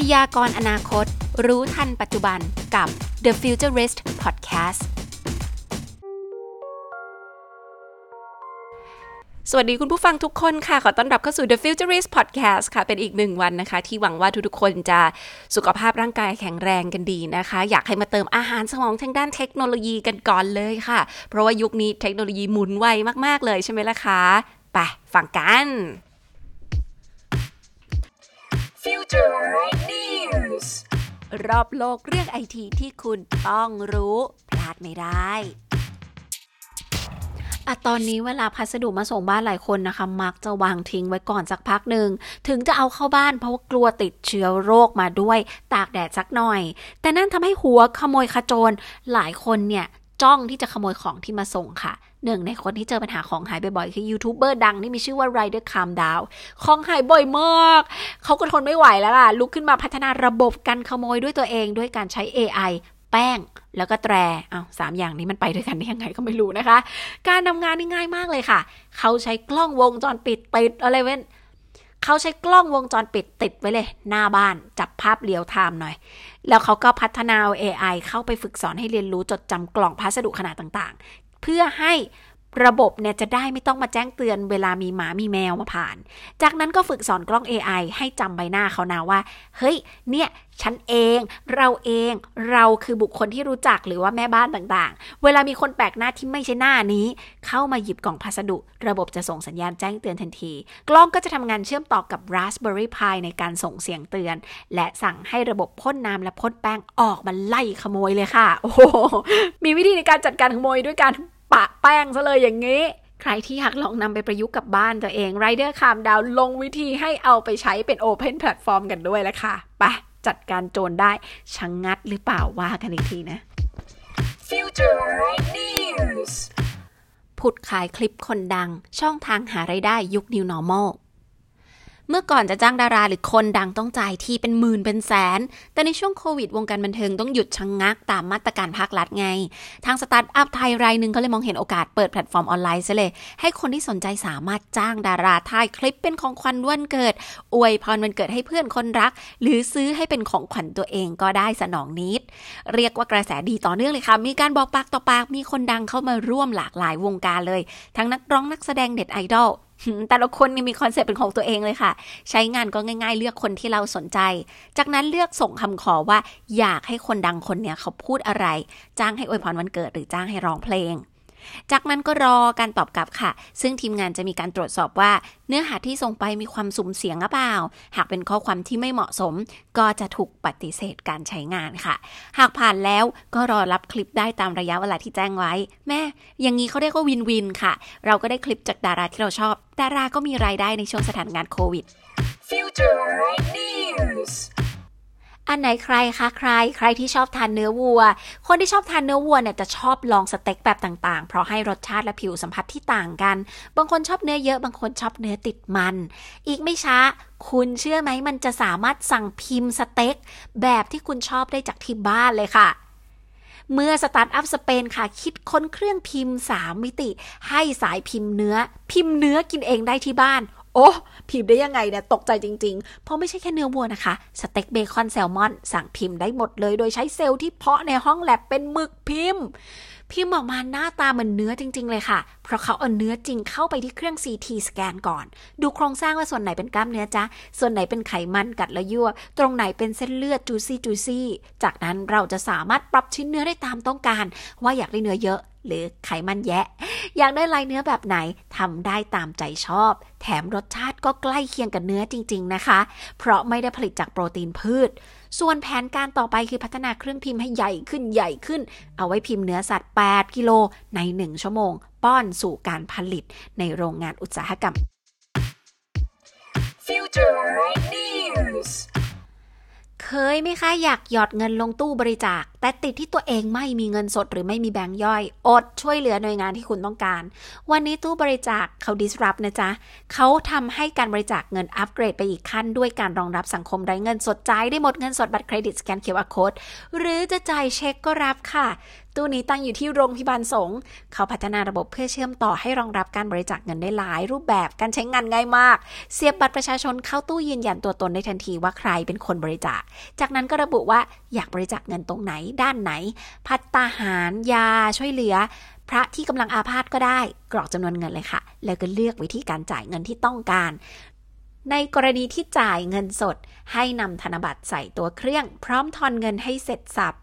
พยากรณ์อนาคต รู้ทันปัจจุบันกับ The Futurist Podcast สวัสดีคุณผู้ฟังทุกคนค่ะ ขอต้อนรับเข้าสู่ The Futurist Podcast ค่ะ เป็นอีกหนึ่งวันนะคะ ที่หวังว่าทุกๆคนจะสุขภาพร่างกายแข็งแรงกันดีนะคะ อยากให้มาเติมอาหารสมองทางด้านเทคโนโลยีกันก่อนเลยค่ะ เพราะว่ายุคนี้เทคโนโลยีหมุนไวมากๆเลยใช่ไหมล่ะคะ ไปฟังกัน Future News รอบโลกเรื่องไอทีที่คุณต้องรู้ พลาดไม่ได้อะตอนนี้เวลาพัสดุมาส่งบ้านหลายคนนะคะ มักจะวางทิ้งไว้ก่อนสักพักหนึ่ง ถึงจะเอาเข้าบ้านเพราะว่ากลัวติดเชื้อโรคมาด้วย ตากแดดสักหน่อย แต่นั่นทำให้หัวขโมยขโจรหลายคนเนี่ย จ้องที่จะขโมยของที่มาส่งค่ะ หนึ่งในคนที่เจอปัญหาของหายบ่อยๆ คือยูทูบเบอร์ดังที่มีชื่อว่า Rider Calm Down ของหายบ่อยมาก เขาก็ทนไม่ไหวแล้วล่ะ ลุกขึ้นมาพัฒนาระบบการขโมยด้วยตัวเองด้วยการใช้ AI แป้ง แล้วก็แตรอ้าวสามอย่างนี้มันไปด้วยกันได้ยังไงก็ไม่รู้นะคะ การทำงานนี่ง่ายมากเลยค่ะ เขาใช้กล้องวงจรปิดติดอะไรเว้น เขาใช้กล้องวงจรปิดติดไว้เลย หน้าบ้านจับภาพเรียวไทม์หน่อย แล้วเขาก็พัฒนา AI เข้าไปฝึกสอนให้เรียนรู้จดจำกล่องพัสดุขนาดต่างๆ เพื่อให้ ระบบเนี่ยจะได้ไม่ต้องมาแจ้งเตือนเวลามีหมามีแมวมาผ่าน จากนั้นก็ฝึกสอนกล้อง AI ให้จำใบหน้าเขานะว่า เฮ้ย เนี่ย ฉันเอง เราเอง เราคือบุคคลที่รู้จักหรือว่าแม่บ้านต่างๆ เวลามีคนแปลกหน้าที่ไม่ใช่หน้านี้ เข้ามาหยิบกล่องพัสดุ ระบบจะส่งสัญญาณแจ้งเตือนทันที กล้องก็จะทำงานเชื่อมต่อกับ Raspberry Pi ในการส่งเสียงเตือน และสั่งให้ระบบพ่นน้ำและพ่นแป้งออกมาไล่ขโมยเลยค่ะ โอ้โหมีวิธีในการจัดการขโมยด้วยการ ปะแป้งซะเลยอย่างนี้ ใครที่อยากลองนำไปประยุกต์กับบ้านตัวเอง Rider Calm Down ลงวิธีให้เอาไปใช้เป็น Open Platform กันด้วยแล้วค่ะไปจัดการโจรได้ชังงัดหรือเปล่าว่ากันอีกทีนะ Future News ผุดขายคลิปคนดัง ช่องทางหาไรายได้ยุค New Normal เมื่อก่อนจะจ้างดาราหรือคนดังต้องจ่ายที่เป็นหมื่นเป็นแสน แต่ในช่วงโควิดวงการบันเทิงต้องหยุดชะงงักตามมาตรการภาครัฐไง ทางสตาร์ทอัพไทยรายหนึ่งเขาเลยมองเห็นโอกาสเปิดแพลตฟอร์มออนไลน์ซะเลย ให้คนที่สนใจสามารถจ้างดาราถ่ายคลิปเป็นของขวัญวันเกิด อวยพรวันเกิดให้เพื่อนคนรัก หรือซื้อให้เป็นของขวัญตัวเองก็ได้สนอง need เรียกว่ากระแสดีต่อเนื่องเลยค่ะ มีการบอกปากต่อปาก มีคนดังเข้ามาร่วมหลากหลายวงการเลย ทั้งนักร้องนักแสดงเน็ตไอดอล แต่ละคนมีคอนเซ็ปต์เป็นของตัวเองเลยค่ะ ใช้งานก็ง่ายๆ เลือกคนที่เราสนใจ จากนั้นเลือกส่งคำขอว่าอยากให้คนดังคนเนี้ยเขาพูดอะไร จ้างให้อวยพรวันเกิดหรือจ้างให้ร้องเพลง จากนั้นก็รอการตอบกลับค่ะ ซึ่งทีมงานจะมีการตรวจสอบว่า เนื้อหาที่ส่งไปมีความสุ่มเสี่ยงหรือเปล่า หากเป็นข้อความที่ไม่เหมาะสม ก็จะถูกปฏิเสธการใช้งานค่ะ หากผ่านแล้วก็รอรับคลิปได้ตามระยะเวลาที่แจ้งไว้ แม่ อย่างนี้เขาเรียกว่าวินวินค่ะ เราก็ได้คลิปจากดาราที่เราชอบ ดาราก็มีรายได้ในช่วงสถานการณ์โควิด Future News อันไหนใครคะใคร ใครที่ชอบทานเนื้อวัว คนที่ชอบทานเนื้อวัวเนี่ยจะชอบลองสเต็กแบบต่างๆ เพราะให้รสชาติและผิวสัมผัสที่ต่างกัน บางคนชอบเนื้อเยอะ บางคนชอบเนื้อติดมัน อีกไม่ช้า คุณเชื่อไหมมันจะสามารถสั่งพิมพ์สเต็กแบบที่คุณชอบได้จากที่บ้านเลยค่ะเมื่อสตาร์ทอัพสเปนค่ะคิดค้นเครื่องพิมพ์ 3 มิติ ให้สายพิมพ์เนื้อ พิมพ์เนื้อกินเองได้ที่บ้าน โอ้พิมพ์ได้ยังไงเนี่ยตกใจจริง ๆ เพราะไม่ใช่แค่เนื้อวัวนะคะ สเต็กเบคอนแซลมอน สั่งพิมพ์ได้หมดเลย โดยใช้เซลล์ที่เพาะในห้องแลบเป็นหมึกพิมพ์ พิมพ์ออกมาหน้าตาเหมือนเนื้อจริง ๆ เลยค่ะ เพราะเขาเอาเนื้อจริงเข้าไปที่เครื่อง CT สแกนก่อน ดูโครงสร้างว่าส่วนไหนเป็นกล้ามเนื้อจ้ะส่วนไหนเป็นไขมันกัดและยั่ว ตรงไหนเป็นเส้นเลือดจูซี่จูซี่ จากนั้นเราจะสามารถปรับชิ้นเนื้อได้ตามต้องการ ว่าอยากได้เนื้อเยอะ หรือไขมันแยะ อยากได้ลายเนื้อแบบไหนทำได้ตามใจชอบ แถมรสชาติก็ใกล้เคียงกับเนื้อจริง ๆนะคะ เพราะไม่ได้ผลิตจากโปรตีนพืช ส่วนแผนการต่อไปคือพัฒนาเครื่องพิมพ์ให้ใหญ่ขึ้นใหญ่ขึ้น เอาไว้พิมพ์เนื้อสัตว์ 8 กิโลใน 1 ชั่วโมง ป้อนสู่การผลิตในโรงงานอุตสาหกรรม Future News เคยไหมคะอยากหยอดเงินลงตู้บริจาค แต่ติดที่ตัวเองไม่มีเงินสดหรือไม่มีแบงค์ย่อย อดช่วยเหลือหน่วยงานที่คุณต้องการ วันนี้ตู้บริจาคเขา disrupt นะจ๊ะเขาทำให้การบริจาคเงินอัปเกรดไปอีกขั้น ด้วยการรองรับสังคมไร้เงินสดจ่ายได้หมดเงินสดบัตรเครดิตสแกน QR Code หรือจะจ่ายเช็คก็รับค่ะ ตู้นี้ตั้งอยู่ที่โรงพยาบาลสงฆ์เขาพัฒนาระบบเพื่อเชื่อมต่อให้รองรับการบริจาคเงินได้หลาย รูปแบบการใช้งานง่ายมาก เสียบบัตรประชาชนเข้าตู้ยืนยันตัวตนได้ทันทีว่าใครเป็นคนบริจาค จากนั้นก็ระบุว่าอยากบริจาคเงินตรงไหนด้านไหน พัตตาหารยาช่วยเหลือ พระที่กำลังอาพาธก็ได้ กรอกจำนวนเงินเลยค่ะ แล้วก็เลือกวิธีการจ่ายเงินที่ต้องการ ในกรณีที่จ่ายเงินสด ให้นำธนบัตรใส่ตัวเครื่อง พร้อมทอนเงินให้เสร็จสับ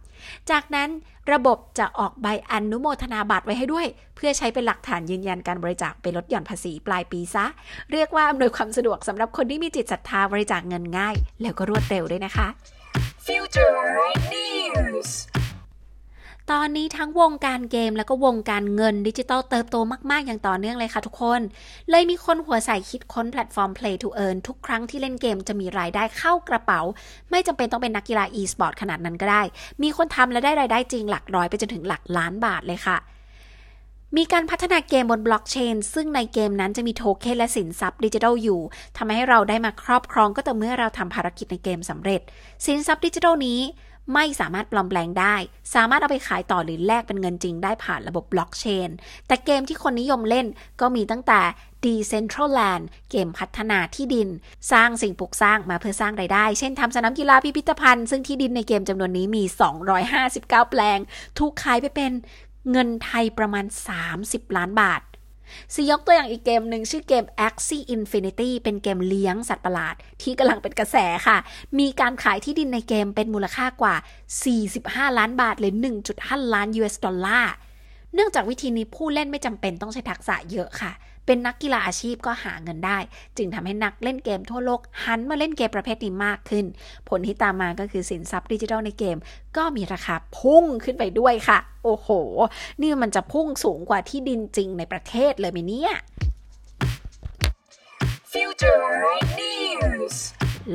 จากนั้นระบบจะออกใบอนุโมทนาบัตรไว้ให้ด้วย เพื่อใช้เป็นหลักฐานยืนยันการบริจาคไปลดหย่อนภาษีปลายปีซะ เรียกว่าอำนวยความสะดวกสำหรับคนที่มีจิตศรัทธาบริจาคเงินง่าย แล้วก็รวดเร็วด้วยนะคะ Future News. ตอนนี้ทั้งวงการเกมแล้วก็วงการเงินดิจิตอลเติบโตมากๆ อย่างต่อเนื่องเลยค่ะทุกคน เลยมีคนหัวใสคิดค้นแพลตฟอร์ม Play to Earn ทุกครั้งที่เล่นเกมจะมีรายได้เข้ากระเป๋า ไม่จำเป็นต้องเป็นนักกีฬา e-sport ขนาดนั้นก็ได้ มีคนทำและได้รายได้จริงหลักร้อยไปจนถึงหลักล้านบาทเลยค่ะมีการพัฒนาเกมบนบล็อกเชนซึ่งในเกมนั้นจะมีโทเค็นและสินทรัพย์ดิจิทัลอยู่ทำให้เราได้มาครอบครองก็ต่อเมื่อเราทำภารกิจในเกมสำเร็จ สินทรัพย์ดิจิทัลนี้ ไม่สามารถปลอมแปลงได้ สามารถเอาไปขายต่อหรือแลกเป็นเงินจริงได้ผ่านระบบบล็อกเชน แต่เกมที่คนนิยมเล่นก็มีตั้งแต่ Decentraland เกมพัฒนาที่ดิน สร้างสิ่งปลูกสร้างมาเพื่อสร้างไรายได้ เช่นทำสนามกีฬาพิพิธภัณฑ์ ซึ่งที่ดินในเกมจำนวนนี้มี 259 แปลง ถูกขายไปเป็นเงินไทยประมาณ 30 ล้านบาท ซียกตัวอย่างอีกเกมหนึ่งชื่อเกม Axie Infinity เป็นเกมเลี้ยงสัตว์ประหลาด ที่กำลังเป็นกระแสค่ะ มีการขายที่ดินในเกมเป็นมูลค่ากว่า 45 ล้านบาทหรือ 1.5 ล้าน US ดอลลาร์ เนื่องจากวิธีนี้ผู้เล่นไม่จำเป็นต้องใช้ทักษะเยอะค่ะ เป็นนักกีฬาอาชีพก็หาเงินได้ จึงทำให้นักเล่นเกมทั่วโลกหันมาเล่นเกมประเภทนี้มากขึ้น ผลที่ตามมาก็คือสินทรัพย์ดิจิทัลในเกม ก็มีราคาพุ่งขึ้นไปด้วยค่ะ โอ้โห นี่มันจะพุ่งสูงกว่าที่ดินจริงในประเทศเลยไหมเนี่ย Future News.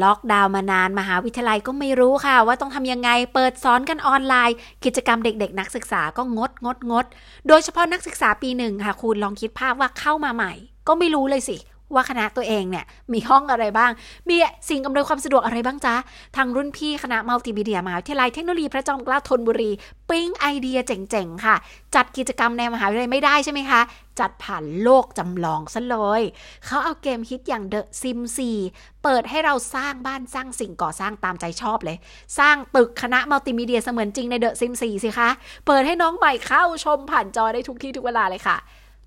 ล็อกดาวน์มานานมหาวิทยาลัยก็ไม่รู้ค่ะ ว่าต้องทำยังไงเปิดสอนกันออนไลน์ กิจกรรมเด็กๆ นักศึกษาก็งดงดงด โดยเฉพาะนักศึกษาปีหนึ่งค่ะ คุณลองคิดภาพว่าเข้ามาใหม่ ก็ไม่รู้เลยสิ ว่าคณะตัวเองเนี่ยมีห้องอะไรบ้าง มีสิ่งอำนวยความสะดวกอะไรบ้างจ๊ะ ทางรุ่นพี่คณะมัลติมีเดียมหาวิทยาลัยเทคโนโลยีพระจอมเกล้าธนบุรี ปิ้งไอเดียเจ๋ง ๆ ค่ะ จัดกิจกรรมในมหาวิทยาลัยไม่ได้ใช่ไหมคะ จัดผ่านโลกจำลองซะเลย เขาเอาเกมฮิตอย่าง The Sim 4 เปิดให้เราสร้างบ้านสร้างสิ่งก่อสร้างตามใจชอบเลย สร้างตึกคณะมัลติมีเดียเสมือนจริงใน The Sim 4 สิคะ เปิดให้น้องใหม่เข้าชมผ่านจอได้ทุกที่ทุกเวลาเลยค่ะ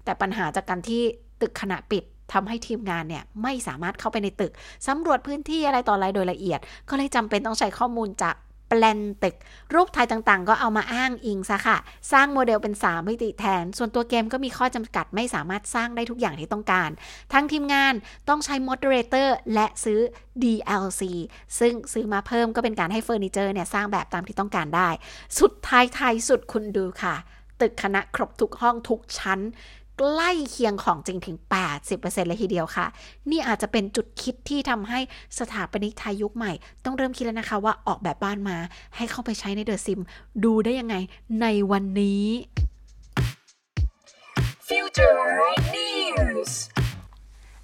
แต่ปัญหาจากการที่ตึกขณะปิด ทำให้ทีมงานเนี่ยไม่สามารถเข้าไปในตึกสำรวจพื้นที่อะไรต่ออะไรโดยละเอียด ก็เลยจำเป็นต้องใช้ข้อมูลจากแปลนตึก รูปถ่ายต่างๆ ก็เอามาอ้างอิงซะค่ะ สร้างโมเดลเป็น 3 มิติแทน ส่วนตัวเกมก็มีข้อจำกัดไม่สามารถสร้างได้ทุกอย่างที่ต้องการ ทั้งทีมงานต้องใช้ moderator และซื้อ DLC ซึ่งซื้อมาเพิ่มก็เป็นการให้เฟอร์นิเจอร์เนี่ย สร้างแบบตามที่ต้องการได้ สุดท้ายท้ายสุดคุณดูค่ะ ตึกคณะครบทุกห้องทุกชั้น ใกล้เคียงของจริงถึง 80%เลยทีเดียวค่ะ นี่อาจจะเป็นจุดคิดที่ทำให้สถาปนิกไทยยุคใหม่ ต้องเริ่มคิดแล้วนะคะว่าออกแบบบ้านมาให้เข้าไปใช้ในเดอะซิม ดูได้ยังไงในวันนี้ Future News.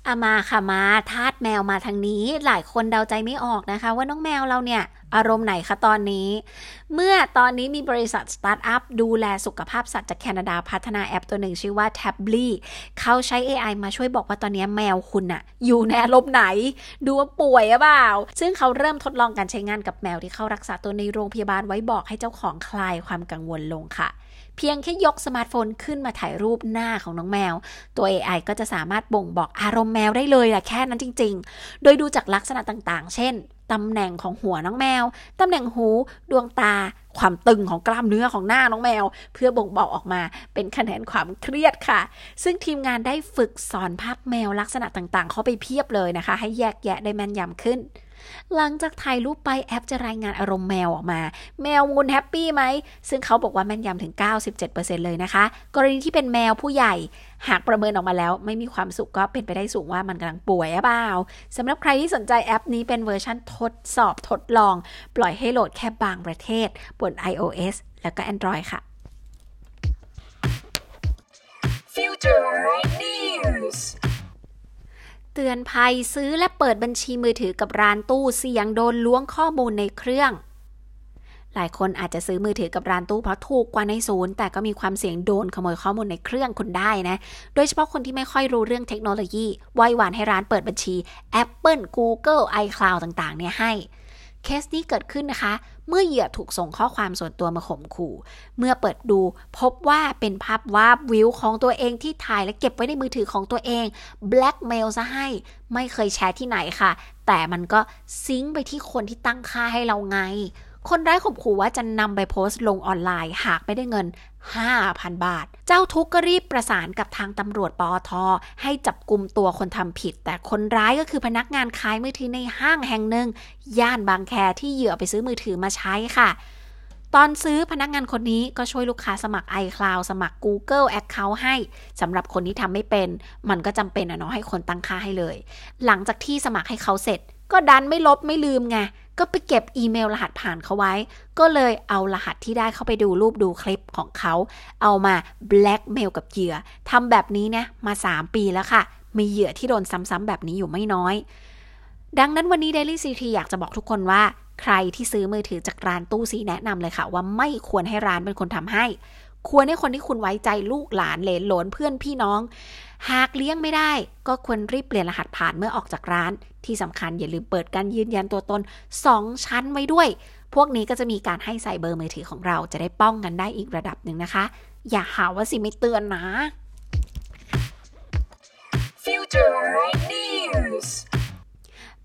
อะมาค่ะมาทาสแมวมาทางนี้ หลายคนเดาใจไม่ออกนะคะ ว่าน้องแมวเราเนี่ย อารมณ์ไหนคะตอนนี้ เมื่อตอนนี้มีบริษัทสตาร์ทอัพดูแลสุขภาพสัตว์จากแคนาดาพัฒนาแอปตัวหนึ่งชื่อว่า t a b l y เขาใช้ AI มาช่วยบอกว่าตอนนี้แมวคุณอะอยู่ในอารมณ์ไหน ดูว่าป่วยหรือเปล่า ซึ่งเขาเริ่มทดลองการใช้งานกับแมวที่เข้ารักษาตัวในโรงพยาบาลไว้บอกให้เจ้าของคลายความกังวลลงค่ะ เพียงแค่ยกสมาร์ทโฟนขึ้นมาถ่ายรูปหน้าของน้องแมว ตัว AI ก็จะสามารถบ่งบอกอารมณ์แมวได้เลยแหละแค่นั้นจริง ๆ โดยดูจากลักษณะต่างๆ เช่นตำแหน่งของหัวน้องแมว ตำแหน่งหู ดวงตา ความตึงของกล้ามเนื้อของหน้าน้องแมว เพื่อบ่งบอกออกมาเป็นคะแนนความเครียดค่ะ ซึ่งทีมงานได้ฝึกสอนภาพแมวลักษณะต่างๆ เข้าไปเพียบเลยนะคะ ให้แยกแยะได้แม่นยำขึ้น หลังจากถ่ายรูปไปแอปจะรายงานอารมณ์แมวออกมา แมวคุณ happy ไหม ซึ่งเขาบอกว่าแม่นยำถึง 97%เลยนะคะ กรณีที่เป็นแมวผู้ใหญ่ หากประเมินออกมาแล้ว ไม่มีความสุขก็เป็นไปได้สูงว่ามันกำลังป่วยหรือเปล่าสำหรับใครที่สนใจแอปนี้เป็นเวอร์ชันทดสอบทดลอง ปล่อยให้โหลดแค่บางประเทศบน iOS แล้วก็ Android ค่ะ Future News. เตือนภัยซื้อและเปิดบัญชีมือถือกับร้านตู้เสี่ยงโดนล้วงข้อมูลในเครื่อง หลายคนอาจจะซื้อมือถือกับร้านตู้เพราะถูกกว่าในศูนย์ แต่ก็มีความเสี่ยงโดนขโมยข้อมูลในเครื่องคุณได้นะ โดยเฉพาะคนที่ไม่ค่อยรู้เรื่องเทคโนโลยีไหว้หวานให้ร้านเปิดบัญชี Apple Google iCloud ต่างๆ เนี่ยให้ เคสนี้เกิดขึ้นนะคะ เมื่อเหยื่อถูกส่งข้อความส่วนตัวมาข่มขู่ เมื่อเปิดดูพบว่าเป็นภาพวาบวิวของตัวเองที่ถ่ายและเก็บไว้ในมือถือของตัวเองแบล็กเมลซะให้ไม่เคยแชร์ที่ไหนค่ะ แต่มันก็ซิงค์ไปที่คนที่ตั้งค่าให้เราไง คนร้ายข่มขู่ว่าจะนำไปโพสต์ลงออนไลน์ หากไม่ได้เงิน 5,000 บาท เจ้าทุกข์ก็รีบประสานกับทางตำรวจปอทให้จับกลุ่มตัวคนทำผิด แต่คนร้ายก็คือพนักงานขายมือถือในห้างแห่งหนึ่ง ย่านบางแคที่เหยื่อไปซื้อมือถือมาใช้ค่ะตอนซื้อพนักงานคนนี้ก็ช่วยลูกค้าสมัคร iCloud สมัคร Google Account ให้สำหรับคนที่ทำไม่เป็น มันก็จำเป็นอะเนาะให้คนตั้งค่าให้เลย หลังจากที่สมัครให้เขาเสร็จ ก็ดันไม่ลบไม่ลืมไง ก็ไปเก็บอีเมลรหัสผ่านเขาไว้ ก็เลยเอารหัสที่ได้เข้าไปดูรูปดูคลิปของเขา เอามาแบล็กเมลกับเหยื่อทำแบบนี้เนี่ยมา 3 ปีแล้วค่ะ มีเหยื่อที่โดนซ้ำๆแบบนี้อยู่ไม่น้อย ดังนั้นวันนี้ Daily CT อยากจะบอกทุกคนว่า ใครที่ซื้อมือถือจากร้านตู้ซีแนะนำเลยค่ะ ว่าไม่ควรให้ร้านเป็นคนทำให้ ควรให้คนที่คุณไว้ใจลูกหลานเลนหลนเพื่อนพี่น้อง หากเลี้ยงไม่ได้ ก็ควรรีบเปลี่ยนรหัสผ่านเมื่อออกจากร้าน ที่สำคัญอย่าลืมเปิดการยืนยันตัวตน 2 ชั้นไว้ด้วย พวกนี้ก็จะมีการให้ใส่เบอร์มือถือของเราจะได้ป้องกันได้อีกระดับหนึ่งนะคะ อย่าหาว่าสิไม่เตือนนะ Future News.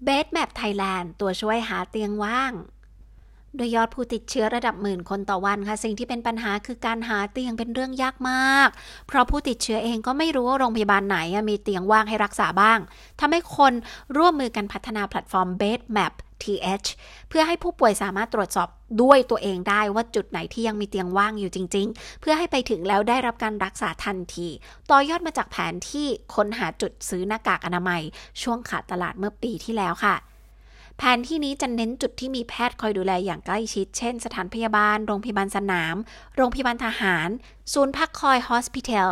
b e d Map Thailand ตัวช่วยหาเตียงว่าง โดยยอดผู้ติดเชื้อระดับหมื่นคนต่อวันค่ะ สิ่งที่เป็นปัญหาคือการหาเตียงเป็นเรื่องยากมาก เพราะผู้ติดเชื้อเองก็ไม่รู้ว่าโรงพยาบาลไหนมีเตียงว่างให้รักษาบ้างทำให้คนร่วมมือกันพัฒนาแพลตฟอร์ม Bed Map TH เพื่อให้ผู้ป่วยสามารถตรวจสอบด้วยตัวเองได้ว่าจุดไหนที่ยังมีเตียงว่างอยู่จริง ๆ เพื่อให้ไปถึงแล้วได้รับการรักษาทันที ต่อยอดมาจากแผนที่ค้นหาจุดซื้อหน้ากากอนามัย ช่วงขาดตลาดเมื่อปีที่แล้วค่ะ แผนที่นี้จะเน้นจุดที่มีแพทย์คอยดูแลอย่างใกล้ชิด เช่น สถานพยาบาล โรงพยาบาลสนาม โรงพยาบาลทหาร ศูนย์พักคอย Hospital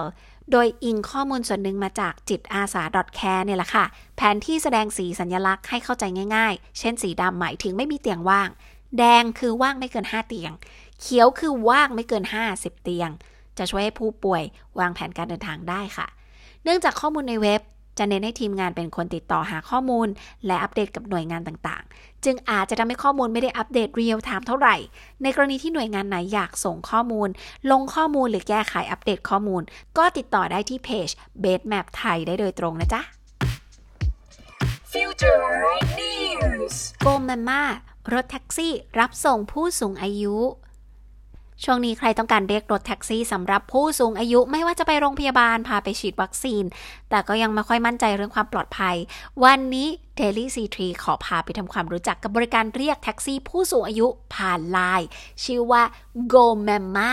โดยอิงข้อมูลส่วนหนึ่งมาจากจิตอาสา .care เนี่ยแหละค่ะ แผนที่แสดงสีสัญลักษณ์ให้เข้าใจง่าย ๆ เช่นสีดำหมายถึงไม่มีเตียงว่าง แดงคือว่างไม่เกิน 5 เตียง เขียวคือว่างไม่เกิน 50 เตียง จะช่วยให้ผู้ป่วยวางแผนการเดินทางได้ค่ะ เนื่องจากข้อมูลในเว็บ จะเน้นให้ทีมงานเป็นคนติดต่อหาข้อมูล และอัปเดตกับหน่วยงานต่างๆ จึงอาจจะทำให้ข้อมูลไม่ได้อัปเดตเรียลไทม์เท่าไหร่ ในกรณีที่หน่วยงานไหนอยากส่งข้อมูล ลงข้อมูลหรือแก้ไขอัปเดตข้อมูล ก็ติดต่อได้ที่เพจ b a s e Map ไทยได้โดยตรงนะจ๊ะ Future News. Go Mamma รถแท็กซี่รับส่งผู้สูงอายุ ช่วงนี้ใครต้องการเรียกรถแท็กซี่สำหรับผู้สูงอายุไม่ว่าจะไปโรงพยาบาลพาไปฉีดวัคซีน แต่ก็ยังไม่ค่อยมั่นใจเรื่องความปลอดภัย วันนี้ Daily C3 ขอพาไปทำความรู้จักกับบริการเรียกแท็กซี่ผู้สูงอายุผ่านไลน์ชื่อว่า Go Mama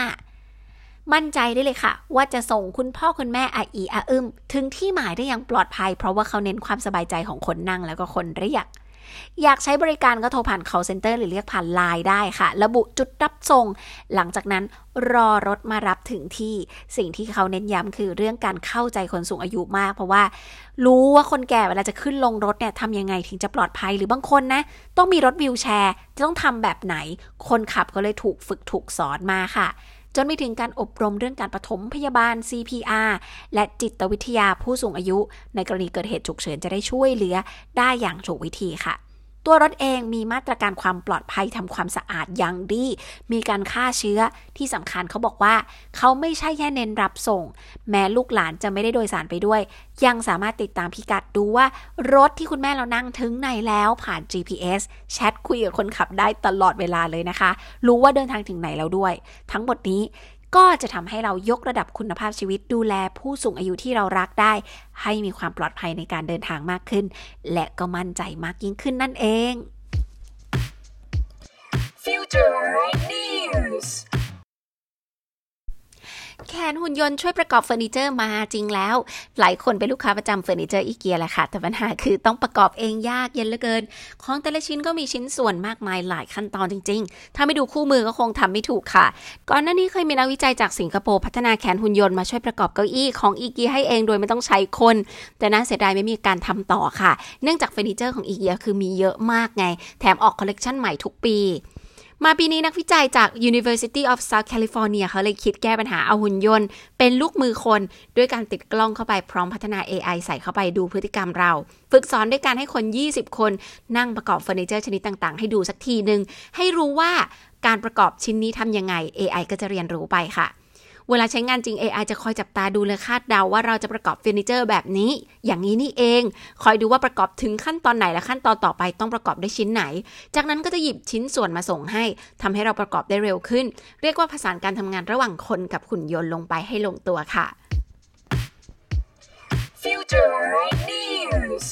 มั่นใจได้เลยค่ะ ว่าจะส่งคุณพ่อคุณแม่อาอีอาอึมถึงที่หมายได้อย่างปลอดภัย เพราะว่าเขาเน้นความสบายใจของคนนั่งแล้วก็คนเรียก อยากใช้บริการก็โทรผ่าน call center หรือเรียกผ่านไลน์ได้ค่ะ ระบุจุดรับส่ง หลังจากนั้นรอรถมารับถึงที่ สิ่งที่เขาเน้นย้ำคือเรื่องการเข้าใจคนสูงอายุมาก เพราะว่า รู้ว่าคนแก่เวลาจะขึ้นลงรถเนี่ยทำยังไงถึงจะปลอดภัยหรือบางคนนะ ต้องมีรถวิวแชร์ จะต้องทำแบบไหน คนขับก็เลยถูกฝึกถูกสอนมาค่ะ จนไปถึงการอบรมเรื่องการปฐมพยาบาล CPR และจิตวิทยาผู้สูงอายุ ในกรณีเกิดเหตุฉุกเฉินจะได้ช่วยเหลือได้อย่างถูกวิธีค่ะ ตัวรถเองมีมาตรการความปลอดภัยทำความสะอาดอย่างดี มีการฆ่าเชื้อที่สำคัญเขาบอกว่า เขาไม่ใช่แค่เน้นรับส่ง แม้ลูกหลานจะไม่ได้โดยสารไปด้วย ยังสามารถติดตามพิกัดดูว่า รถที่คุณแม่เรานั่งถึงไหนแล้วผ่าน GPS แชทคุยกับคนขับได้ตลอดเวลาเลยนะคะ รู้ว่าเดินทางถึงไหนแล้วด้วย ทั้งหมดนี้ ก็จะทำให้เรายกระดับคุณภาพชีวิตดูแลผู้สูงอายุที่เรารักได้ ให้มีความปลอดภัยในการเดินทางมากขึ้น และก็มั่นใจมากยิ่งขึ้นนั่นเอง Future News แขนหุ่นยนต์ช่วยประกอบเฟอร์นิเจอร์มาจริงแล้ว หลายคนเป็นลูกค้าประจำเฟอร์นิเจอร์อีเกียแหละค่ะ แต่ปัญหาคือต้องประกอบเองยากเย็นเหลือเกิน ของแต่ละชิ้นก็มีชิ้นส่วนมากมายหลายขั้นตอนจริง ๆ ถ้าไม่ดูคู่มือก็คงทำไม่ถูกค่ะ ก่อนหน้านี้เคยมีนักวิจัยจากสิงคโปร์พัฒนาแขนหุ่นยนต์มาช่วยประกอบเก้าอี้ของอีเกียให้เองโดยไม่ต้องใช้คน แต่น่าเสียดายไม่มีการทำต่อค่ะ เนื่องจากเฟอร์นิเจอร์ของอีเกียคือมีเยอะมากไง แถมออกคอลเลกชันใหม่ทุกปี มาปีนี้นักวิจัยจาก University of South California เขาเลยคิดแก้ปัญหาเอาหุ่นยนต์ เป็นลูกมือคนด้วยการติดกล้องเข้าไปพร้อมพัฒนา AI ใส่เข้าไปดูพฤติกรรมเรา ฝึกสอนด้วยการให้คน 20 คนนั่งประกอบเฟอร์นิเจอร์ชนิดต่างๆ ให้ดูสักทีหนึ่งให้รู้ว่าการประกอบชิ้นนี้ทำยังไง AI ก็จะเรียนรู้ไปค่ะ เวลาใช้งานจริง AI จะคอยจับตาดูและคาดเดาว่าเราจะประกอบเฟอร์นิเจอร์แบบนี้ อย่างนี้นี่เอง คอยดูว่าประกอบถึงขั้นตอนไหนและขั้นตอนต่อไปต้องประกอบด้วยชิ้นไหน จากนั้นก็จะหยิบชิ้นส่วนมาส่งให้ทำให้เราประกอบได้เร็วขึ้น เรียกว่าผสานการทำงานระหว่างคนกับหุ่นยนต์ลงไปให้ลงตัวค่ะ Future News.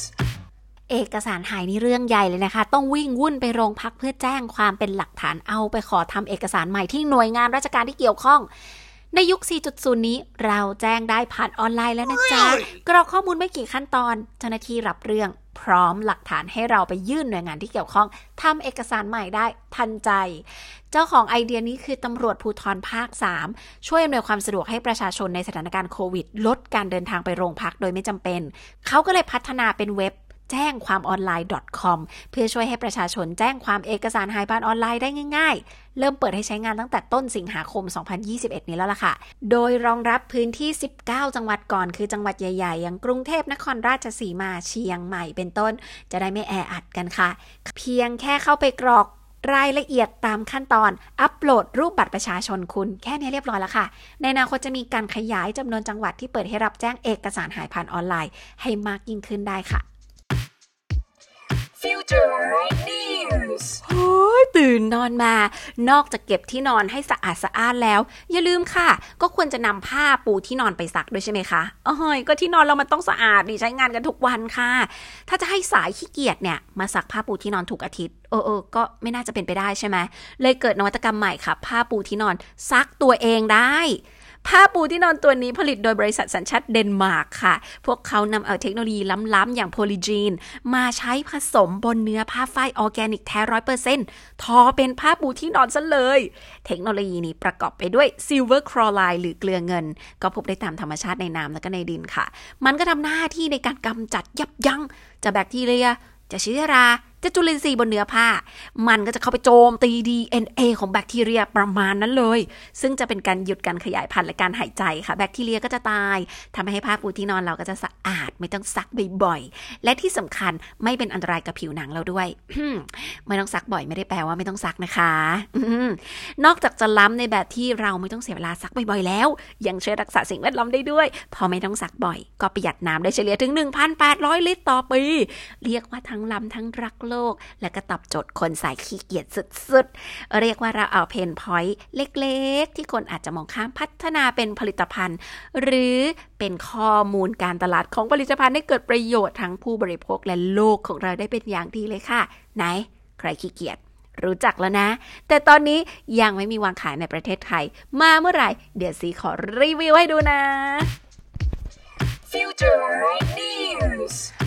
เอกสารหายนี่เรื่องใหญ่เลยนะคะ ต้องวิ่งวุ่นไปโรงพักเพื่อแจ้งความเป็นหลักฐานเอาไปขอทำเอกสารใหม่ที่หน่วยงานราชการที่เกี่ยวข้อง ในยุค 4.0 นี้เราแจ้งได้ผ่านออนไลน์แล้วนะจ๊ะ กรอกข้อมูลไม่กี่ขั้นตอน เจ้าหน้าที่รับเรื่อง พร้อมหลักฐานให้เราไปยื่นหน่วยงานที่เกี่ยวข้องทำเอกสารใหม่ได้ทันใจ เจ้าของไอเดียนี้คือตำรวจภูธรภาค 3 ช่วยอำนวยความสะดวกให้ประชาชนในสถานการณ์โควิด ลดการเดินทางไปโรงพักโดยไม่จำเป็น เขาก็เลยพัฒนาเป็นเว็บ แจ้งความออนไลน์ .com เพื่อช่วยให้ประชาชนแจ้งความเอกสารหายบ้านออนไลน์ได้ง่ายๆ เริ่มเปิดให้ใช้งานตั้งแต่ต้นสิงหาคม 2021 นี้แล้วล่ะค่ะ โดยรองรับพื้นที่ 19 จังหวัดก่อนคือจังหวัดใหญ่ๆ อย่างกรุงเทพนครราชสีมาเชียงใหม่เป็นต้น จะได้ไม่แออัดกันค่ะ เพียงแค่เข้าไปกรอกรายละเอียดตามขั้นตอน อัปโหลดรูปบัตรประชาชนคุณ แค่นี้เรียบร้อยแล้วค่ะ ในอนาคตจะมีการขยายจำนวนจังหวัดที่เปิดให้รับแจ้งเอกสารหายผ่านออนไลน์ ให้มากยิ่งขึ้นได้ค่ะ Future News. โอ้ยตื่นนอนมา นอกจากเก็บที่นอนให้สะอาดสะอ้านแล้ว อย่าลืมค่ะ ก็ควรจะนำผ้าปูที่นอนไปซักด้วยใช่ไหมคะเอ้ยก็ที่นอนเรามันต้องสะอาดนี่ใช้งานกันทุกวันค่ะ ถ้าจะให้สายขี้เกียจเนี่ย มาซักผ้าปูที่นอนทุกอาทิตย์เออเออก็ไม่น่าจะเป็นไปได้ใช่ไหมเลยเกิดนวัตกรรมใหม่ค่ะ ผ้าปูที่นอนซักตัวเองได้ ผ้าปูที่นอนตัวนี้ผลิตโดยบริษัทสัญชาติเดนมาร์กค่ะ พวกเขานำเอาเทคโนโลยีล้ำๆอย่าง Polygiene มาใช้ผสมบนเนื้อผ้าฝ้ายออร์แกนิกแท้ร้อยเปอร์เซ็นต์ทอเป็นผ้าปูที่นอนซะเลย เทคโนโลยีนี้ประกอบไปด้วยซิลเวอร์คลอไรด์หรือเกลือเงิน ก็พบได้ตามธรรมชาติในน้ำและก็ในดินค่ะ มันก็ทำหน้าที่ในการกำจัดยับยั้งจะแบคทีเรียจะเชื้อรา จะจุลินทรีย์บนเนื้อผ้า มันก็จะเข้าไปโจมตี DNA ของแบคทีเรียประมาณนั้นเลย ซึ่งจะเป็นการหยุดการขยายพันธุ์และการหายใจค่ะ แบคทีเรียก็จะตายทำให้ผ้าปูที่นอนเราก็จะสะอาดไม่ต้องซักบ่อยๆ และที่สำคัญไม่เป็นอันตรายกับผิวหนังเราด้วยไม่ต้องซักบ่อยไม่ได้แปลว่าไม่ต้องซักนะคะอนอกจากจะล้ำในแบบที่เราไม่ต้องเสียเวลาซักบ่อยๆแล้ว ยังช่วยรักษาสิ่งแวดล้อมได้ด้วย พอไม่ต้องซักบ่อย ก็ประหยัดน้ำได้เฉลี่ยถึง 1,800 ลิตรต่อปี เรียกว่าทั้งล้ำทั้งรักโลก และก็ตอบโจทย์คนสายขี้เกียจสุดๆ เรียกว่าเราเอาเพนพอยต์เล็กๆ ที่คนอาจจะมองข้ามพัฒนาเป็นผลิตภัณฑ์ หรือเป็นข้อมูลการตลาดของผลิตภัณฑ์ให้เกิดประโยชน์ทั้งผู้บริโภคและโลกของเราได้เป็นอย่างดีเลยค่ะ ไหน ใครขี้เกียจรู้จักแล้วนะ แต่ตอนนี้ยังไม่มีวางขายในประเทศไทย มาเมื่อไหร่ เดี๋ยวซีขอรีวิวให้ดูนะ Future News.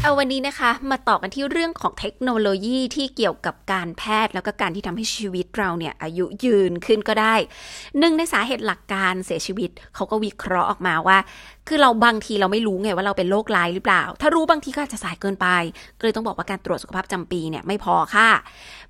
เอาวันนี้นะคะ มาต่อกันที่เรื่องของเทคโนโลยีที่เกี่ยวกับการแพทย์ แล้วก็การที่ทำให้ชีวิตเราเนี่ยอายุยืนขึ้นก็ได้ หนึ่งในสาเหตุหลักการเสียชีวิตเขาก็วิเคราะห์ออกมาว่า คือเราบางทีเราไม่รู้ไงว่าเราเป็นโรคร้ายหรือเปล่า ถ้ารู้บางทีก็อาจจะสายเกินไปก็เลยต้องบอกว่าการตรวจสุขภาพจำปีเนี่ยไม่พอค่ะ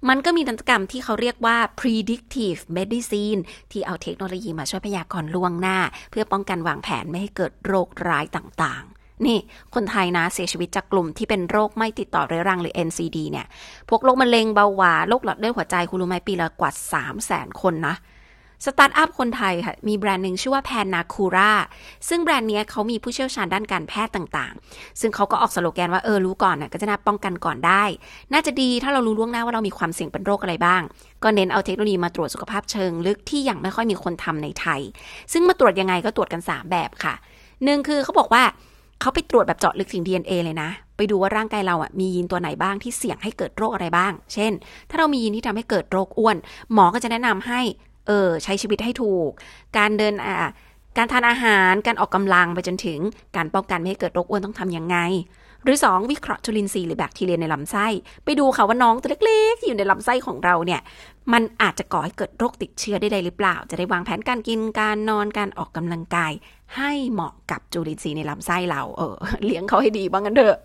มันก็มีนวัตกรรมที่เขาเรียกว่า predictive medicine ที่เอาเทคโนโลยีมาช่วยพยากรณ์ล่วงหน้า เพื่อป้องกันวางแผนไม่ให้เกิดโรคร้ายต่างๆ นี่คนไทยนะเสียชีวิตจากกลุ่มที่เป็นโรคไม่ติดต่อเรื้อรังหรือ NCD เนี่ย พวกโรคมะเร็งเบาหวานโรคหลอดเลือดหัวใจคุณรู้ไหมปีละกว่า 3 0 0 0 0 0 คนนะสตาร์ทอัพคนไทยค่ะ มีแบรนด์หนึ่งชื่อว่า PanaCura ซึ่งแบรนด์เนี้ยเขามีผู้เชี่ยวชาญด้านการแพทย์ต่างๆ ซึ่งเขาก็ออกสโลแกนว่า เออ รู้ก่อนน่ะก็จะน่าป้องกันก่อนได้ น่าจะดีถ้าเรารู้ล่วงหน้าว่าเรามีความเสี่ยงเป็นโรคอะไรบ้าง ก็เน้นเอาเทคโนโลยีมาตรวจสุขภาพเชิงลึกที่ยังไม่ค่อยมีคนทำในไทย ซึ่งมาตรวจยังไงก็ตรวจกัน 3 แบบค่ะหนึ่งคือเขาบอกว่า เขาไปตรวจแบบเจาะลึกถึง DNA เลยนะ ไปดูว่าร่างกายเราอะมียีนตัวไหนบ้างที่เสี่ยงให้เกิดโรคอะไรบ้าง เช่น ถ้าเรามียีนที่ทำให้เกิดโรคอ้วน หมอก็จะแนะนำให้เออใช้ชีวิตให้ถูก การเดินอ่าการทานอาหาร การออกกำลังไปจนถึงการป้องกันไม่ให้เกิดโรคอ้วนต้องทำยังไง หรือ 2 วิเคราะห์จุลินทรีย์หรือแบคทีเรียในลำไส้ ไปดูค่ะว่าน้องตัวเล็กๆที่อยู่ในลำไส้ของเราเนี่ย มันอาจจะก่อให้เกิดโรคติดเชื้อได้ใดหรือเปล่า จะได้วางแผนการกินการนอนการออกกำลังกายให้เหมาะกับจุลินทรีย์ในลำไส้เรา เออ เลี้ยงเขาให้ดีบ้างกันเถอะ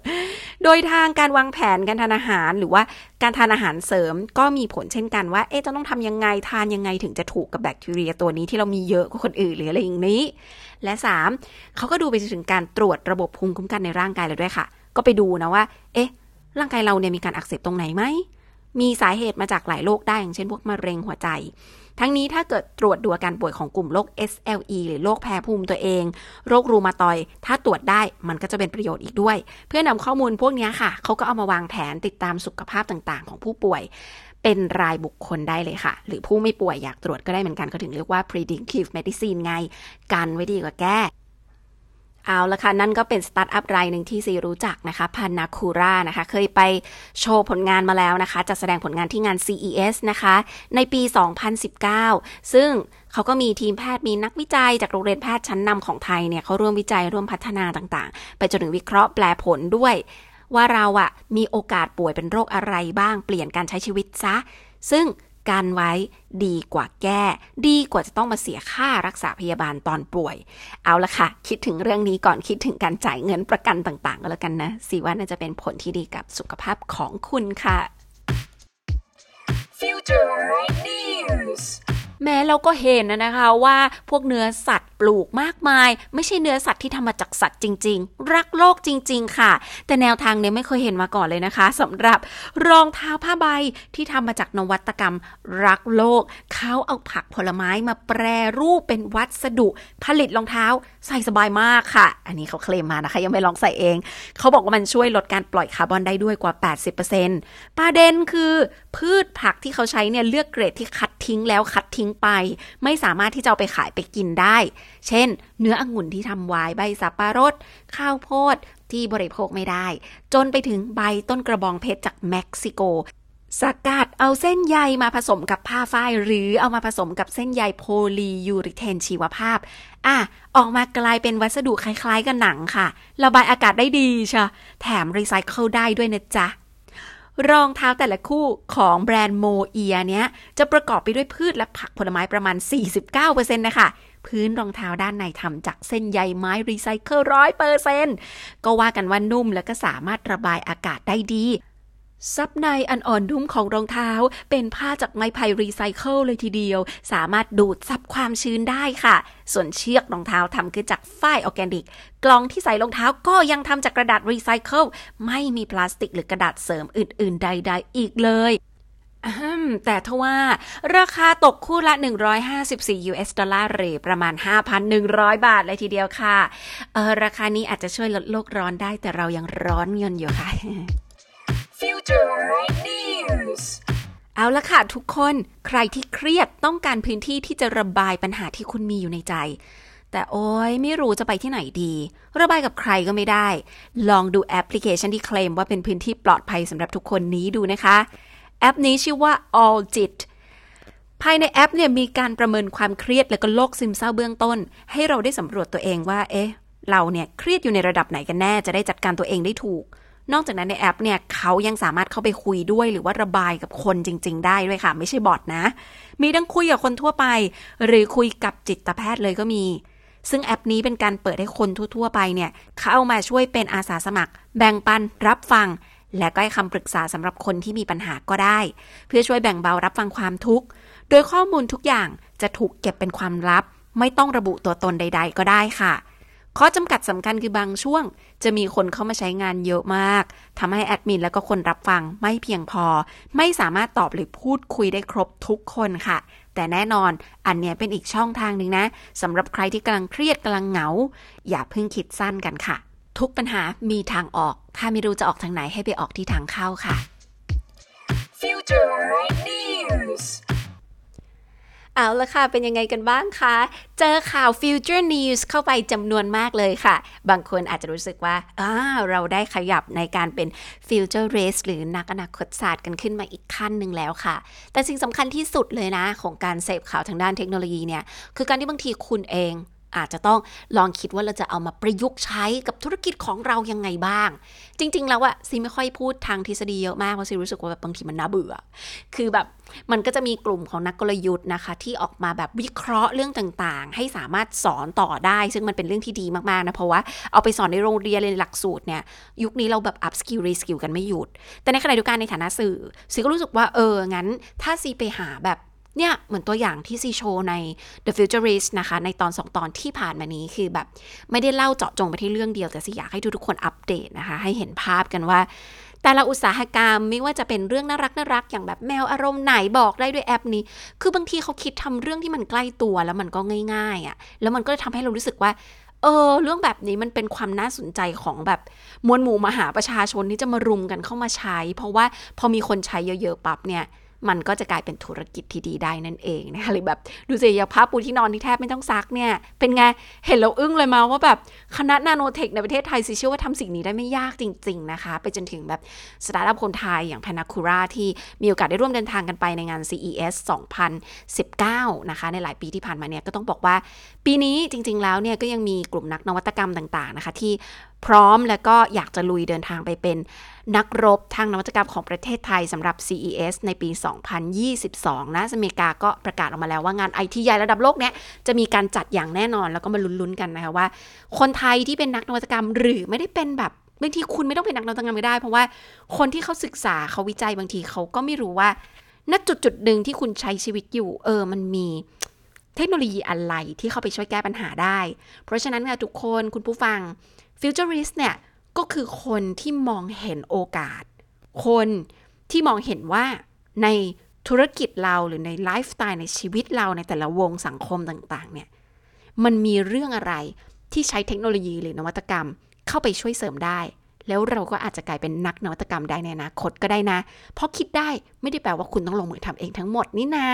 โดยทางการวางแผนการทานอาหารหรือว่าการทานอาหารเสริมก็มีผลเช่นกันว่า เอ๊ะจะต้องทำยังไงทานยังไงถึงจะถูกกับแบคทีเรียตัวนี้ที่เรามีเยอะกว่าคนอื่นหรืออะไรอย่างนี้ และ 3เขาก็ดูไปถึงการตรวจระบบภูมิคุ้มกันในร่างกายเราด้วยค่ะ ก็ไปดูนะว่า เอ๊ะ ร่างกายเราเนี่ยมีการอักเสบตรงไหนไหมมีสาเหตุมาจากหลายโรคได้อย่างเช่นพวกมะเร็งหัวใจ ทั้งนี้ถ้าเกิดตรวจดูอาการป่วยของกลุ่มโรค SLE หรือโรคแพ้ภูมิตัวเอง โรครูมาตอย ถ้าตรวจได้มันก็จะเป็นประโยชน์อีกด้วย เพื่อนำข้อมูลพวกนี้ค่ะ เขาก็เอามาวางแผนติดตามสุขภาพต่างๆ ของผู้ป่วย เป็นรายบุคคลได้เลยค่ะ หรือผู้ไม่ป่วยอยากตรวจก็ได้เหมือนกันเขาถึงเรียกว่า predictive medicine ไง กันไว้ดีกว่าแก้ เอาละค่ะ นั่นก็เป็นสตาร์ทอัพรายหนึ่งที่ซีรู้จักนะคะพันนาคูรานะคะ เคยไปโชว์ผลงานมาแล้วนะคะจัดแสดงผลงานที่งาน CES นะคะ ในปี 2019 ซึ่งเขาก็มีทีมแพทย์มีนักวิจัยจากโรงเรียนแพทย์ชั้นนำของไทยเนี่ยเขาร่วมวิจัยร่วมพัฒนาต่างๆ ไปจนถึงวิเคราะห์แปลผลด้วย ว่าเราอะมีโอกาสป่วยเป็นโรคอะไรบ้างเปลี่ยนการใช้ชีวิตซะ ซึ่ง การไว้ดีกว่าแก้ ดีกว่าจะต้องมาเสียค่ารักษาพยาบาลตอนป่วย เอาละค่ะ คิดถึงเรื่องนี้ก่อนคิดถึงการจ่ายเงินประกันต่างๆก็แล้วกันนะสิว่าน่าจะเป็นผลที่ดีกับสุขภาพของคุณค่ะ Future News. แม้เราก็เห็นนะนะคะว่าพวกเนื้อสัตว์ปลูกมากมาย ไม่ใช่เนื้อสัตว์ที่ทำมาจากสัตว์จริง ๆ รักโลกจริง ๆ ค่ะ แต่แนวทางเนี้ยไม่เคยเห็นมาก่อนเลยนะคะสำหรับรองเท้าผ้าใบที่ทำมาจากนวัตกรรมรักโลก เขาเอาผักผลไม้มาแปรรูปเป็นวัสดุ ผลิตรองเท้าใส่สบายมากค่ะ อันนี้เขาเคลมมานะคะ ยังไม่ลองใส่เอง เขาบอกว่ามันช่วยลดการปล่อยคาร์บอนได้ด้วยกว่า 80%ประเด็นคือพืชผักที่เขาใช้เนี่ยเลือกเกรดที่คัดทิ้งแล้วคัดทิ้งไป ไม่สามารถที่จะเอาไปขายไปกินได้ เช่น เนื้อองุ่นที่ทำไวน์ใบสับปะรด ข้าวโพดที่บริโภคไม่ได้ จนไปถึงใบต้นกระบองเพชรจากเม็กซิโกสกัดเอาเส้นใยมาผสมกับผ้าฝ้าย หรือเอามาผสมกับเส้นใยโพลียูริเทนชีวภาพ อะ ออกมากลายเป็นวัสดุคล้ายๆกับหนังค่ะ ระบายอากาศได้ดีชะแถมรีไซเคิลได้ด้วยนะจ๊ะ รองเท้าแต่ละคู่ของแบรนด์ MoEa เนี้ยจะประกอบไปด้วยพืชและผักผลไม้ประมาณ 49%นะคะพื้นรองเท้าด้านในทำจากเส้นใยไม้รีไซเคิลร้อยเปอร์เซ็นต์ก็ว่ากันว่านุ่มแล้วก็สามารถระบายอากาศได้ดี ซับในอันอ่อนนุ่มของรองเท้า เป็นผ้าจากไม้ไผ่รีไซเคิลเลยทีเดียว สามารถดูดซับความชื้นได้ค่ะ ส่วนเชือกรองเท้าทำขึ้นจากฝ้ายออแกนิก กล่องที่ใส่รองเท้าก็ยังทำจากกระดาษรีไซเคิลไม่มีพลาสติกหรือกระดาษเสริมอื่น ๆ ใด ๆ อีกเลยแต่ทว่า ราคาตกคู่ละ 154 US ดอลลาร์หรือประมาณ 5,100 บาทเลยทีเดียวค่ะ เออราคานี้อาจจะช่วยลดโลกร้อนได้แต่เรายังร้อนเงินอยู่ค่ะ Future News. เอาละค่ะทุกคน ใครที่เครียดต้องการพื้นที่ที่จะระบายปัญหาที่คุณมีอยู่ในใจ แต่โอ้ยไม่รู้จะไปที่ไหนดี ระบายกับใครก็ไม่ได้ ลองดูแอปพลิเคชันที่เคลมว่าเป็นพื้นที่ปลอดภัยสำหรับทุกคนนี้ดูนะคะ แอปนี้ชื่อว่า Alljit ภายในแอปเนี่ยมีการประเมินความเครียดและก็โรคซึมเศร้าเบื้องต้น ให้เราได้สำรวจตัวเองว่า เอ๊ะ เราเนี่ยเครียดอยู่ในระดับไหนกันแน่ จะได้จัดการตัวเองได้ถูก นอกจากนั้นในแอปเนี่ยเขายังสามารถเข้าไปคุยด้วย หรือว่าระบายกับคนจริง ๆ ได้ด้วยค่ะ ไม่ใช่บอทนะ มีทั้งคุยกับคนทั่วไป หรือคุยกับจิตแพทย์เลยก็มี ซึ่งแอปนี้เป็นการเปิดให้คนทั่ว ๆ ไปเนี่ยเข้ามาช่วยเป็นอาสาสมัคร แบ่งปันรับฟัง และก็ให้คำปรึกษาสำหรับคนที่มีปัญหาก็ได้ เพื่อช่วยแบ่งเบารับฟังความทุกข์โดยข้อมูลทุกอย่างจะถูกเก็บเป็นความลับ ไม่ต้องระบุตัวตนใด ๆ ก็ได้ค่ะ ข้อจำกัดสำคัญคือบางช่วง จะมีคนเข้ามาใช้งานเยอะมากทำให้แอดมินและก็คนรับฟังไม่เพียงพอ ไม่สามารถตอบหรือพูดคุยได้ครบทุกคนค่ะ แต่แน่นอนอันเนี้ยเป็นอีกช่องทางหนึ่งนะสำหรับใครที่กำลังเครียดกำลังเหงา อย่าเพิ่งคิดสั้นกันค่ะ ทุกปัญหามีทางออก ถ้าไม่รู้จะออกทางไหนให้ไปออกที่ทางเข้าค่ะ Future News. เอาละค่ะ เป็นยังไงกันบ้างคะ เจอข่าว Future News เข้าไปจำนวนมากเลยค่ะ บางคนอาจจะรู้สึกว่าอ่าเราได้ขยับในการเป็น Future Race หรือนักอนาคตศาสตร์กันขึ้นมาอีกขั้นหนึ่งแล้วค่ะ แต่สิ่งสำคัญที่สุดเลยนะ ของการเสพข่าวทางด้านเทคโนโลยีเนี่ย คือการที่บางทีคุณเอง อาจจะต้องลองคิดว่าเราจะเอามาประยุกต์ใช้กับธุรกิจของเรายังไงบ้าง จริง ๆ แล้วอะซีไม่ค่อยพูดทางทฤษฎีเยอะมากเพราะซีรู้สึกว่าแบบบางทีมันน่าเบื่อ คือแบบมันก็จะมีกลุ่มของนักกลยุทธ์นะคะ ที่ออกมาแบบวิเคราะห์เรื่องต่างๆ ให้สามารถสอนต่อได้ ซึ่งมันเป็นเรื่องที่ดีมากๆนะเพราะว่าเอาไปสอนในโรงเรียนเรียนหลักสูตรเนี่ยยุคนี้เราแบบ up skill re skill กันไม่หยุด แต่ในขณะเดียวกันในฐานะสื่อซีก็รู้สึกว่าเอองั้น ถ้าซีไปหาแบบ เนี่ยเหมือนตัวอย่างที่ซีโชใน The Futurist นะคะ ในตอน 2 ตอนที่ผ่านมานี้คือแบบไม่ได้เล่าเจาะจงไปที่เรื่องเดียว แต่ซีอยากให้ทุกๆคนอัปเดตนะคะ ให้เห็นภาพกันว่า แต่ละอุตสาหกรรมไม่ว่าจะเป็นเรื่องน่ารักน่ารักอย่างแบบแมวอารมณ์ไหนบอกได้ด้วยแอปนี้ คือบางทีเขาคิดทำเรื่องที่มันใกล้ตัวแล้วมันก็ง่ายๆอะ่ะแล้วมันก็ทำให้เรารู้สึกว่าเออเรื่องแบบนี้มันเป็นความน่าสนใจของแบบมวลหมู่มหาประชาชนที่จะมารุมกันเข้ามาใช้ เพราะว่าพอมีคนใช้เยอะๆปั๊บเนี่ย มันก็จะกลายเป็นธุรกิจที่ดีได้นั่นเองนะคะหรือแบบดูสิอย่างผ้าปูที่นอนที่แทบไม่ต้องซักเนี่ย เป็นไง เห็นแล้วอึ้งเลยมาว่าแบบคณะนาโนเทคในประเทศไทยสิเชื่อว่าทำสิ่งนี้ได้ไม่ยากจริง ๆ นะคะ ไปจนถึงแบบสตาร์ทอัพคนไทยอย่าง p a n a c u r a ที่มีโอกาสได้ร่วมเดินทางกันไปในงาน CES 2019 นะคะ ในหลายปีที่ผ่านมาเนี่ยก็ต้องบอกว่า ปีนี้จริง ๆ แล้วเนี่ยก็ยังมีกลุ่มนักนวัตกรรมต่าง ๆ นะคะที่ พร้อมแล้วก็อยากจะลุยเดินทางไปเป็นนักรบทางนวัตกรรมของประเทศไทยสำหรับ CES ในปี 2022 นะอเมริกาก็ประกาศออกมาแล้วว่างานไอทีใหญ่ระดับโลกเนี้ยจะมีการจัดอย่างแน่นอน แล้วก็มาลุ้นๆกันนะคะว่า คนไทยที่เป็นนักนวัตกรรมหรือไม่ได้เป็นแบบบางทีคุณไม่ต้องเป็นนักนวัตกรรมก็ได้ เพราะว่าคนที่เขาศึกษาเขาวิจัยบางทีเขาก็ไม่รู้ว่าณจุดจุดหนึ่งที่คุณใช้ชีวิตอยู่ เออมันมีเทคโนโลยีอะไรที่เข้าไปช่วยแก้ปัญหาได้ เพราะฉะนั้นค่ะทุกคนคุณผู้ฟัง Futurist เนี่ยก็คือคนที่มองเห็นโอกาส คนที่มองเห็นว่าในธุรกิจเราหรือในไลฟ์สไตล์ในชีวิตเราในแต่ละวงสังคมต่างๆเนี่ยมันมีเรื่องอะไรที่ใช้เทคโนโลยีหรือนวัตกรรมเข้าไปช่วยเสริมได้ แล้วเราก็อาจจะกลายเป็นนักนวัตกรรมได้ในอนาคตก็ได้นะ เพราะคิดได้ไม่ได้แปลว่าคุณต้องลงมือทำเองทั้งหมดนี่นา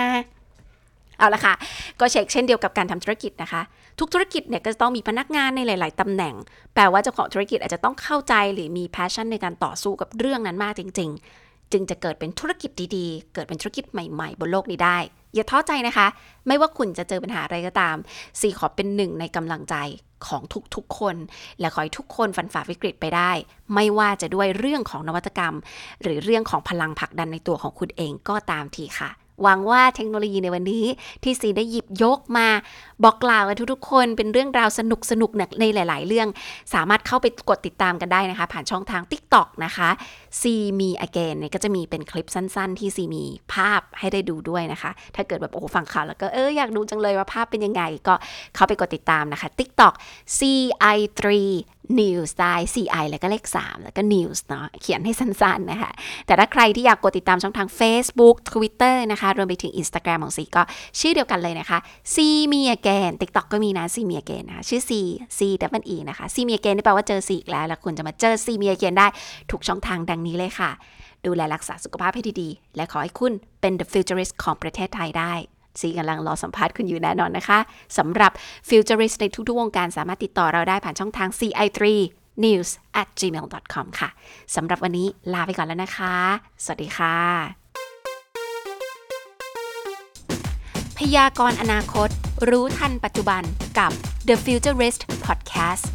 เอาละค่ะ ก็เช็คเช่นเดียวกับการทำธุรกิจนะคะ ทุกธุรกิจเนี่ยก็จะต้องมีพนักงานในหลาย ๆตำแหน่ง แปลว่าเจ้าของธุรกิจอาจจะต้องเข้าใจหรือมี passion ในการต่อสู้กับเรื่องนั้นมากจริง ๆ จึงจะเกิดเป็นธุรกิจดีๆ เกิดเป็นธุรกิจใหม่ ๆ บนโลกนี้ได้ อย่าท้อใจนะคะ ไม่ว่าคุณจะเจอปัญหาอะไรก็ตามซีขอเป็นหนึ่งในกำลังใจของทุกๆคน และขอให้ทุกคนฟันฝ่าวิกฤตไปได้ ไม่ว่าจะด้วยเรื่องของนวัตกรรม หรือเรื่องของพลังผลักดันในตัวของคุณเองก็ตามทีค่ะ หวังว่าเทคโนโลยีในวันนี้ที่ซีได้หยิบยกมา บอกกล่าวกับทุกๆ คนเป็นเรื่องราวสนุกสนุกๆในหลาย ๆ เรื่อง สามารถเข้าไปกดติดตามกันได้นะคะ ผ่านช่องทาง TikTok นะคะซีมี again เนี่ยก็จะมีเป็นคลิปสั้น ๆ ที่ซีมีภาพให้ได้ดูด้วยนะคะ ถ้าเกิดแบบโอ้ฟังข่าวแล้วก็เอออยากดูจังเลยว่าภาพเป็นยังไง ก็เข้าไปกดติดตามนะคะ TikTok CI3 News ได้ CI แล้วก็เลข 3 แล้วก็ News เนาะเขียนให้สั้นๆนะคะ แต่ถ้าใครที่อยากกดติดตามช่องทาง Facebook Twitter นะคะ รวมไปถึง Instagram ของซีก็ชื่อเดียวกันเลยนะคะ C Me Again TikTok ก็มีนะ C Me Again นะคะชื่อ C C W E นะคะ C Me Again นี่แปลว่าเจอ C อีกแล้ว แล้วคุณจะมาเจอ C Me Again ได้ทุกช่องทางดังนี้เลยค่ะ ดูแลรักษาสุขภาพให้ดีๆ และขอให้คุณเป็น the futurist ของประเทศไทยได้ ซีกำลังรอสัมภาษณ์คุณอยู่แน่นอนนะคะสำหรับ Futurist ในทุกๆวงการสามารถติดต่อเราได้ผ่านช่องทาง CI3 news at gmail.com ค่ะ สำหรับวันนี้ลาไปก่อนแล้วนะคะ สวัสดีค่ะ พยากรณ์อนาคต รู้ทันปัจจุบันกับ The Futurist Podcast